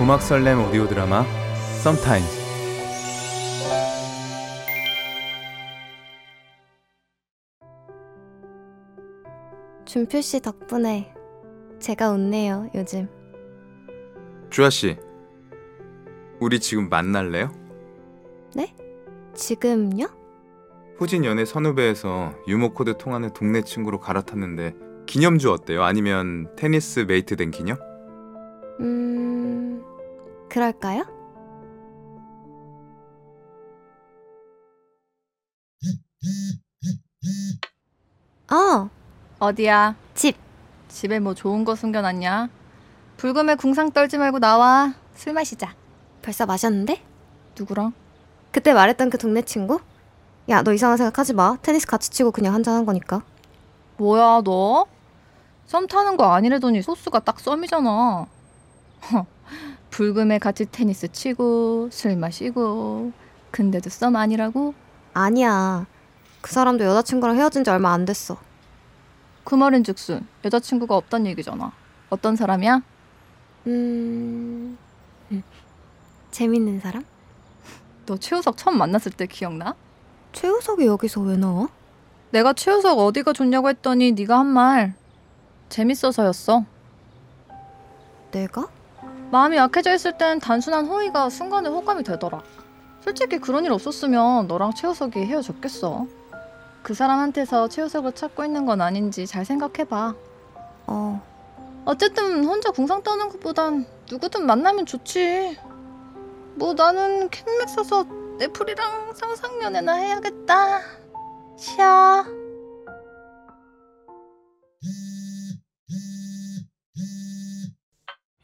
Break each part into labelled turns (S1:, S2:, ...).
S1: 고막 설렘 오디오 드라마 Sometimes
S2: 준표 씨 덕분에 제가 웃네요, 요즘.
S1: 주아 씨 우리 지금 만날래요?
S2: 지금요?
S1: 후진 연애 선후배에서 유머 코드 통하는 동네 친구로 갈아탔는데 기념주 어때요? 아니면 테니스 mate 된 기념?
S2: 음, 그럴까요? 어,
S3: 어디야?
S2: 집.
S3: 집에 뭐 좋은 거 숨겨놨냐? 불금에 궁상 떨지 말고 나와. 술 마시자.
S2: 벌써 마셨는데?
S3: 누구랑?
S2: 그때 말했던 그 동네 친구? 야, 너 이상한 생각 하지 마. 테니스 같이 치고 그냥 한잔 한 거니까.
S3: 뭐야 너? 썸 타는 거 아니래더니 소스가 딱 썸이잖아. 허, 불금에 같이 테니스 치고 술 마시고 근데도 썸 아니라고?
S2: 아니야. 그 사람도 여자친구랑 헤어진 지 얼마 안 됐어.
S3: 그 말인즉슨 여자친구가 없단 얘기잖아. 어떤 사람이야?
S2: 음, 음. 재밌는 사람?
S3: 너 최우석 처음 만났을 때 기억나?
S2: 최우석이 여기서 왜 나와?
S3: 내가 최우석 어디가 좋냐고 했더니 네가 한 말 재밌어서였어.
S2: 내가?
S3: 마음이 약해져 있을 땐 단순한 호의가 순간에 호감이 되더라. 솔직히 그런 일 없었으면 너랑 최우석이 헤어졌겠어. 그 사람한테서 최우석을 찾고 있는 건 아닌지 잘 생각해봐.
S2: 어,
S3: 어쨌든 혼자 궁상 떠는 것보단 누구든 만나면 좋지. 뭐 나는 캔맥 사서 애플이랑 상상연애나 해야겠다. 쉬어.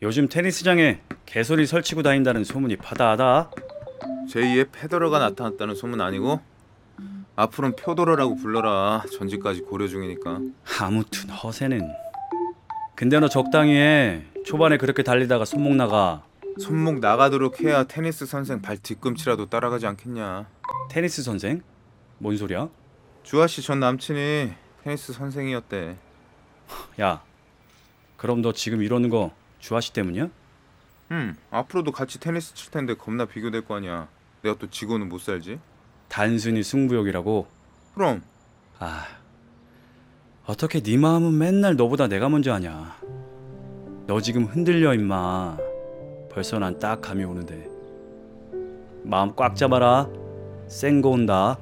S4: 요즘 테니스장에 개소리 설치고 다닌다는 소문이 파다하다.
S1: 제2의 페더러가 나타났다는 소문 아니고 앞으로는 표도러라고 불러라 전직까지 고려 중이니까
S4: 아무튼 허세는. 근데 너 적당히 해. 초반에 그렇게 달리다가 손목 나가.
S1: 손목 나가도록 해야 테니스 선생 발 뒤꿈치라도 따라가지 않겠냐
S4: 테니스 선생? 뭔 소리야?
S1: 주아 씨 전 남친이 테니스 선생이었대
S4: 야, 그럼 너 지금 이러는 거 주아 씨 때문이야?
S1: 음 앞으로도 같이 테니스 칠 텐데 겁나 비교될 거 아니야 내가 또 지고는 못 살지
S4: 단순히 승부욕이라고.
S1: 그럼
S4: 아, 어떻게 네 마음은 맨날 너보다 내가 먼저 하냐? 너 지금 흔들려 임마. 벌써 난 딱 감이 오는데. 마음 꽉 잡아라. 센 거 온다.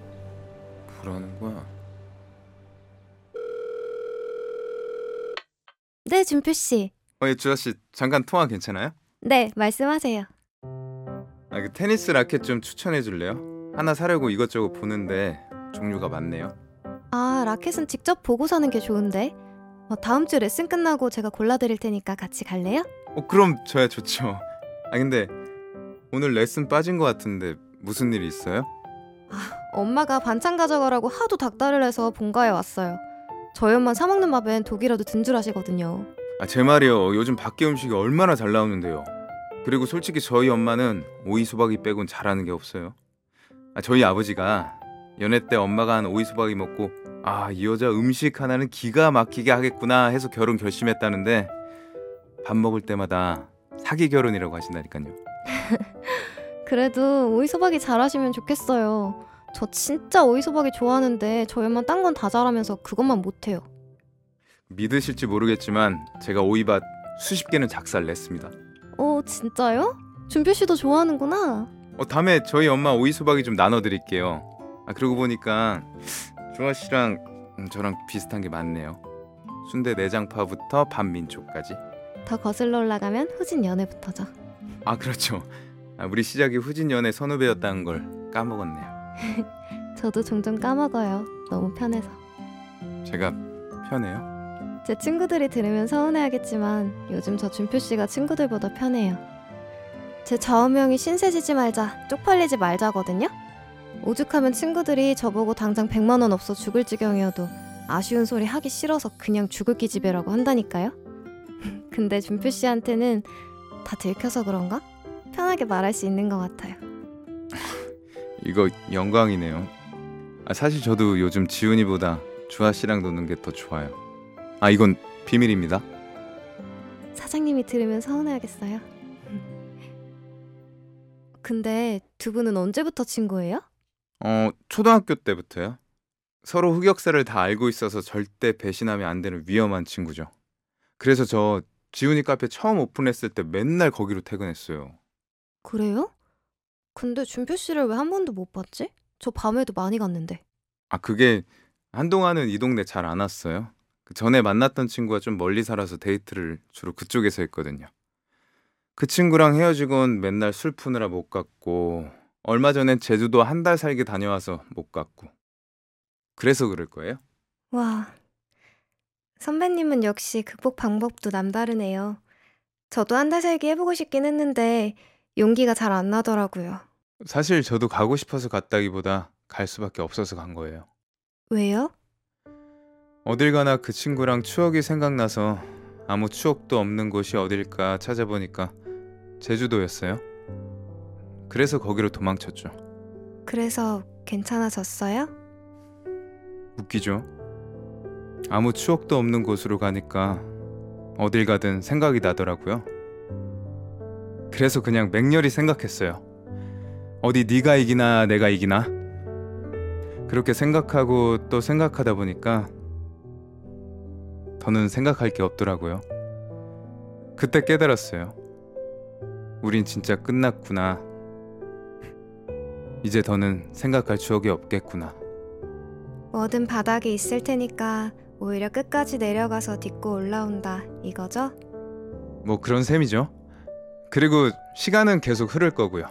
S1: 뭐라는 거야
S2: 네, 준표 씨.
S1: 어 예 주아 씨 잠깐 통화 괜찮아요?
S2: 네, 말씀하세요.
S1: 아, 그 테니스 라켓 좀 추천해 줄래요? 하나 사려고 이것저것 보는데 종류가 많네요.
S2: 아, 라켓은 직접 보고 사는 게 좋은데. 어, 다음 주 레슨 끝나고 제가 골라 드릴 테니까 같이 갈래요?
S1: 어, 그럼 저야 좋죠. 아 근데 오늘 레슨 빠진 것 같은데 무슨 일 있어요?
S2: 엄마가 반찬 가져가라고 하도 닥달을 해서 본가에 왔어요. 저희 엄마 사 먹는 밥엔 독이라도 든줄하시거든요.
S1: 아 제 말이요. 요즘 밖에 음식이 얼마나 잘 나오는데요. 그리고 솔직히 저희 엄마는 오이 소박이 빼곤 잘하는 게 없어요. 아 저희 아버지가 연애 때 엄마가 한 오이 소박이 먹고 아 이 여자 음식 하나는 기가 막히게 하겠구나 해서 결혼 결심했다는데 밥 먹을 때마다 사기 결혼이라고 하신다니까요.
S2: 그래도 오이 소박이 잘하시면 좋겠어요. 저 진짜 오이 소박이 좋아하는데 저희 엄마 딴건 다 잘하면서 그것만 못해요.
S1: 믿으실지 모르겠지만 제가 오이밭 수십 개는 작살 냈습니다.
S2: 어, 진짜요? 준표 씨도 좋아하는구나.
S1: 어, 다음에 저희 엄마 오이 소박이 좀 나눠 드릴게요. 아 그러고 보니까 주아 씨랑 음, 저랑 비슷한 게 많네요. 순대 내장파부터 반민초까지.
S2: 더 거슬러 올라가면 후진 연애부터죠.
S1: 아 그렇죠. 아, 우리 시작이 후진 연애 선후배였다는 걸 까먹었네요.
S2: 저도 종종 까먹어요. 너무 편해서.
S1: 제가 편해요.
S2: 제 친구들이 들으면 서운해하겠지만 요즘 저 준표 씨가 친구들보다 편해요. 제 좌우명이 신세지지 말자, 쪽팔리지 말자거든요. 오죽하면 친구들이 저보고 당장 100만 원 없어 죽을 지경이어도 아쉬운 소리 하기 싫어서 그냥 죽을 기집애라고 한다니까요. 근데 준표 씨한테는 다 들켜서 그런가? 편하게 말할 수 있는 것 같아요.
S1: 이거 영광이네요. 아, 사실 저도 요즘 지훈이보다 주아 씨랑 노는 게 더 좋아요. 아 이건 비밀입니다.
S2: 사장님이 들으면 서운해하겠어요. 근데 두 분은 언제부터 친구예요?
S1: 어, 초등학교 때부터요. 서로 흑역사를 다 알고 있어서 절대 배신하면 안 되는 위험한 친구죠. 그래서 저 지훈이 카페 처음 오픈했을 때 맨날 거기로 퇴근했어요.
S2: 그래요? 근데 준표 씨를 왜 한 번도 못 봤지? 저 밤에도 많이 갔는데.
S1: 아, 그게 한동안은 이 동네 잘 안 왔어요. 그 전에 만났던 친구가 좀 멀리 살아서 데이트를 주로 그쪽에서 했거든요. 그 친구랑 헤어지곤 맨날 술 푸느라 못 갔고, 얼마 전엔 제주도 한 달 살기 다녀와서 못 갔고. 그래서 그럴 거예요?
S2: 와. 선배님은 역시 극복 방법도 남다르네요. 저도 한 달 살기 해보고 싶긴 했는데 용기가 잘 안 나더라고요.
S1: 사실 저도 가고 싶어서 갔다기보다 갈 수밖에 없어서 간 거예요.
S2: 왜요?
S1: 어딜 가나 그 친구랑 추억이 생각나서 아무 추억도 없는 곳이 어딜까 찾아보니까 제주도였어요. 그래서 거기로 도망쳤죠.
S2: 그래서 괜찮아졌어요?
S1: 웃기죠? 아무 추억도 없는 곳으로 가니까 어딜 가든 생각이 나더라고요. 그래서 그냥 맹렬히 생각했어요. 어디 네가 이기나 내가 이기나? 그렇게 생각하고 또 생각하다 보니까 더는 생각할 게 없더라고요. 그때 깨달았어요. 우린 진짜 끝났구나. 이제 더는 생각할 추억이 없겠구나.
S2: 뭐든 바닥에 있을 테니까 오히려 끝까지 내려가서 딛고 올라온다 이거죠?
S1: 뭐 그런 셈이죠. 그리고 시간은 계속 흐를 거고요.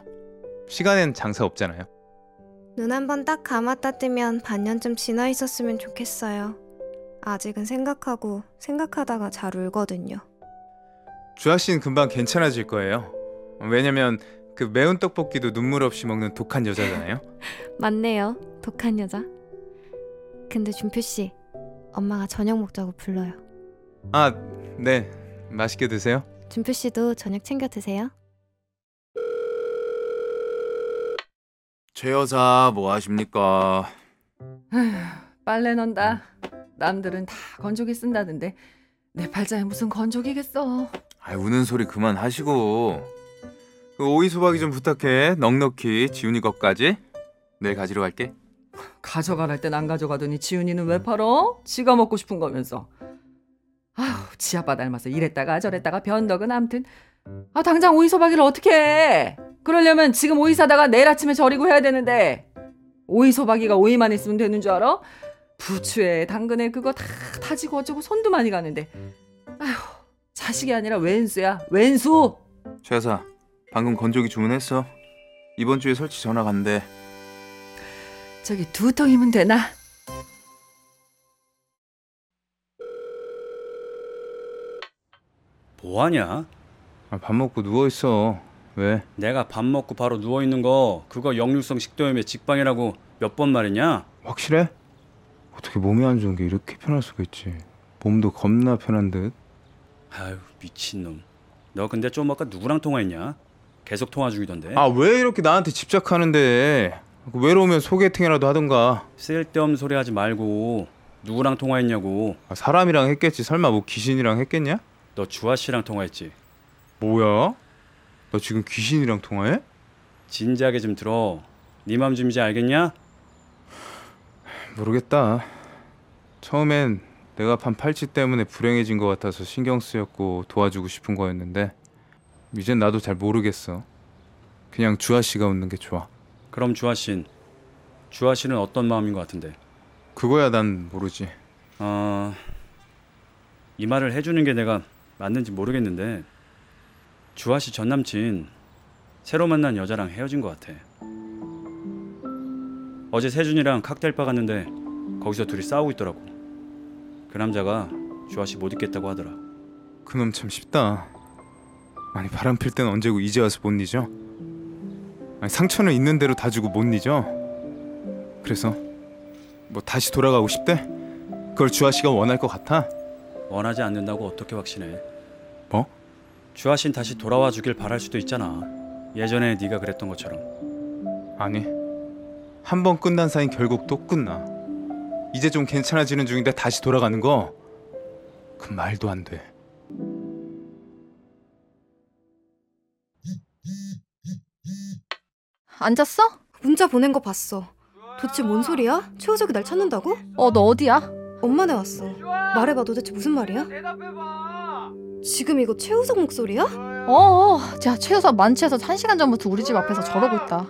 S1: 시간엔 장사 없잖아요.
S2: 눈 한 번 딱 감았다 뜨면 반년쯤 지나 있었으면 좋겠어요. 아직은 생각하고 생각하다가 잘 울거든요.
S1: 주아 씨는 금방 괜찮아질 거예요. 왜냐면 그 매운 떡볶이도 눈물 없이 먹는 독한 여자잖아요.
S2: 맞네요. 독한 여자. 근데 준표 씨, 엄마가 저녁 먹자고 불러요.
S1: 아, 네. 맛있게 드세요.
S2: 준표 씨도 저녁 챙겨 드세요.
S1: 최 여사 뭐 하십니까?
S5: 빨래 넣는다. 남들은 다 건조기 쓴다는데 내 팔자에 무슨 건조기겠어.
S1: 아, 우는 소리 그만 하시고 그 오이 소박이 좀 부탁해. 넉넉히 지훈이 것까지. 내일 가지러 갈게.
S5: 가져가랄 땐 안 가져가더니 지훈이는 왜 팔어? 지가 먹고 싶은 거면서. 아휴, 지 아빠 닮아서 이랬다가 저랬다가 변덕은 암튼. 아, 당장 오이 소박이를 어떻게 해? 그러려면 지금 오이 사다가 내일 아침에 절이고 해야 되는데. 오이 소박이가 오이만 있으면 되는 줄 알아? 부추에 당근에 그거 다 타지고 어쩌고 손도 많이 가는데. 아휴, 자식이 아니라 왼수야. 왼수!
S1: 최 여사, 방금 건조기 주문했어. 이번 주에 설치 전화 간대.
S5: 저기 두 통이면 되나?
S4: 뭐하냐?
S1: 아, 밥 먹고 누워 있어. 왜?
S4: 내가 밥 먹고 바로 누워 있는 거 그거 역류성 식도염의 직방이라고 몇 번 말했냐?
S1: 확실해? 어떻게 몸이 안 좋은 게 이렇게 편할 수가 있지? 몸도 겁나 편한 듯.
S4: 아유 미친놈. 너 근데 좀 아까 누구랑 통화했냐? 계속 통화 중이던데.
S1: 아 왜 이렇게 나한테 집착하는데? 외로우면 소개팅이라도 하던가.
S4: 쓸데없는 소리 하지 말고 누구랑 통화했냐고.
S1: 아, 사람이랑 했겠지. 설마 뭐 귀신이랑 했겠냐?
S4: 너 주아 씨랑 통화했지?
S1: 뭐야? 너 지금 귀신이랑 통화해?
S4: 진지하게 좀 들어. 네 맘 좀 이제 알겠냐?
S1: 모르겠다. 처음엔 내가 판 팔찌 때문에 불행해진 것 같아서 신경 쓰였고 도와주고 싶은 거였는데 이젠 나도 잘 모르겠어. 그냥 주아 씨가 웃는 게 좋아.
S4: 그럼 주아 씨는 주아 씨는 어떤 마음인 것 같은데?
S1: 그거야 난 모르지.
S4: 어, 이 말을 해주는 게 내가 맞는지 모르겠는데 주아 씨 전 남친 새로 만난 여자랑 헤어진 것 같아. 어제 세준이랑 칵테일 바 갔는데 거기서 둘이 싸우고 있더라고. 그 남자가 주아 씨 못 있겠다고 하더라.
S1: 그놈 참 쉽다. 아니 바람 필 땐 언제고 이제 와서 못 잊어? 아니 상처는 있는 대로 다 주고 못 잊어. 그래서 뭐 다시 돌아가고 싶대? 그걸 주아 씨가 원할 것 같아?
S4: 원하지 않는다고 어떻게 확신해?
S1: 뭐?
S4: 주아 씨는 다시 돌아와 주길 바랄 수도 있잖아. 예전에 네가 그랬던 것처럼.
S1: 아니 한 번 끝난 사이는 결국 또 끝나. 이제 좀 괜찮아지는 중인데 다시 돌아가는 거? 그 말도 안 돼.
S3: 안 잤어?
S2: 문자 보낸 거 봤어. 도대체 뭔 소리야? 최호석이 날 찾는다고?
S3: 어, 너 어디야?
S2: 엄마네 왔어. 말해봐 도대체 무슨 말이야? 지금 이거 최우석 목소리야?
S3: 어, 어. 야, 최우석 만취해서 한 시간 전부터 우리 집 앞에서 저러고 있다.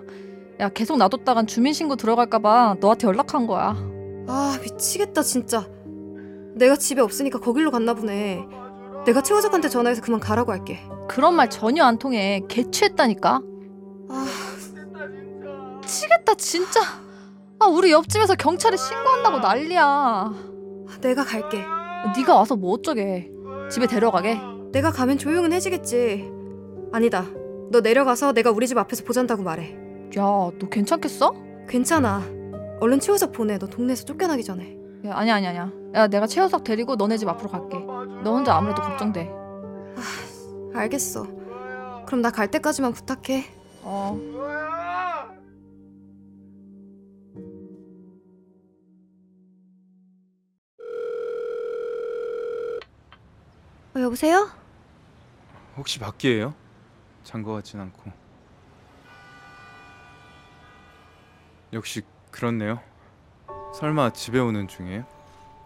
S3: 야, 계속 놔뒀다간 주민신고 들어갈까봐 너한테 연락한 거야.
S2: 아 미치겠다 진짜. 내가 집에 없으니까 거길로 갔나 보네. 내가 최우석한테 전화해서 그만 가라고 할게.
S3: 그런 말 전혀 안 통해. 개취했다니까.
S2: 아
S3: 치겠다, 진짜. 아, 우리 옆집에서 경찰에 신고한다고 난리야.
S2: 내가 갈게.
S3: 네가 와서 뭐 어쩌게. 집에 데려가게.
S2: 내가 가면 조용은 해지겠지. 아니다. 너 내려가서 내가 우리 집 앞에서 보잔다고 말해.
S3: 야, 너 괜찮겠어?
S2: 괜찮아. 얼른 최우석 보내. 너 동네에서 쫓겨나기 전에.
S3: 야, 아니야, 아니야, 아니야. 야, 내가 최우석 데리고 너네 집 앞으로 갈게. 너 혼자 아무래도 걱정돼.
S2: 알겠어. 그럼 나 갈 때까지만 부탁해.
S3: 어.
S2: 어, 여보세요?
S1: 혹시 밖이에요? 잔 거 같진 않고. 역시 그렇네요. 설마 집에 오는 중이에요?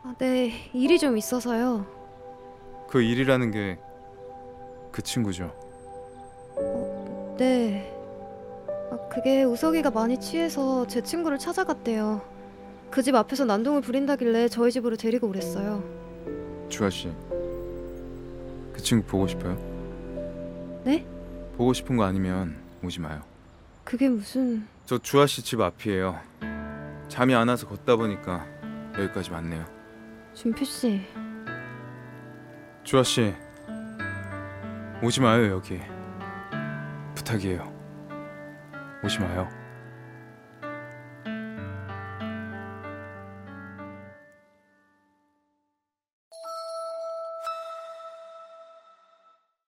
S2: 아, 네. 일이 좀 있어서요.
S1: 그 일이라는 게 그 친구죠.
S2: 네. 아, 그게 우석이가 많이 취해서 제 친구를 찾아갔대요. 그 집 앞에서 난동을 부린다길래 저희 집으로 데리고 오랬어요.
S1: 주아 씨. 그 친구 보고 싶어요?
S2: 네?
S1: 보고 싶은 거 아니면 오지 마요.
S2: 그게 무슨...
S1: 저 주아 씨 집 앞이에요. 잠이 안 와서 걷다 보니까 여기까지 왔네요.
S2: 준표 씨.
S1: 주아 씨. 오지 마요, 여기. 부탁이에요. 오지 마요.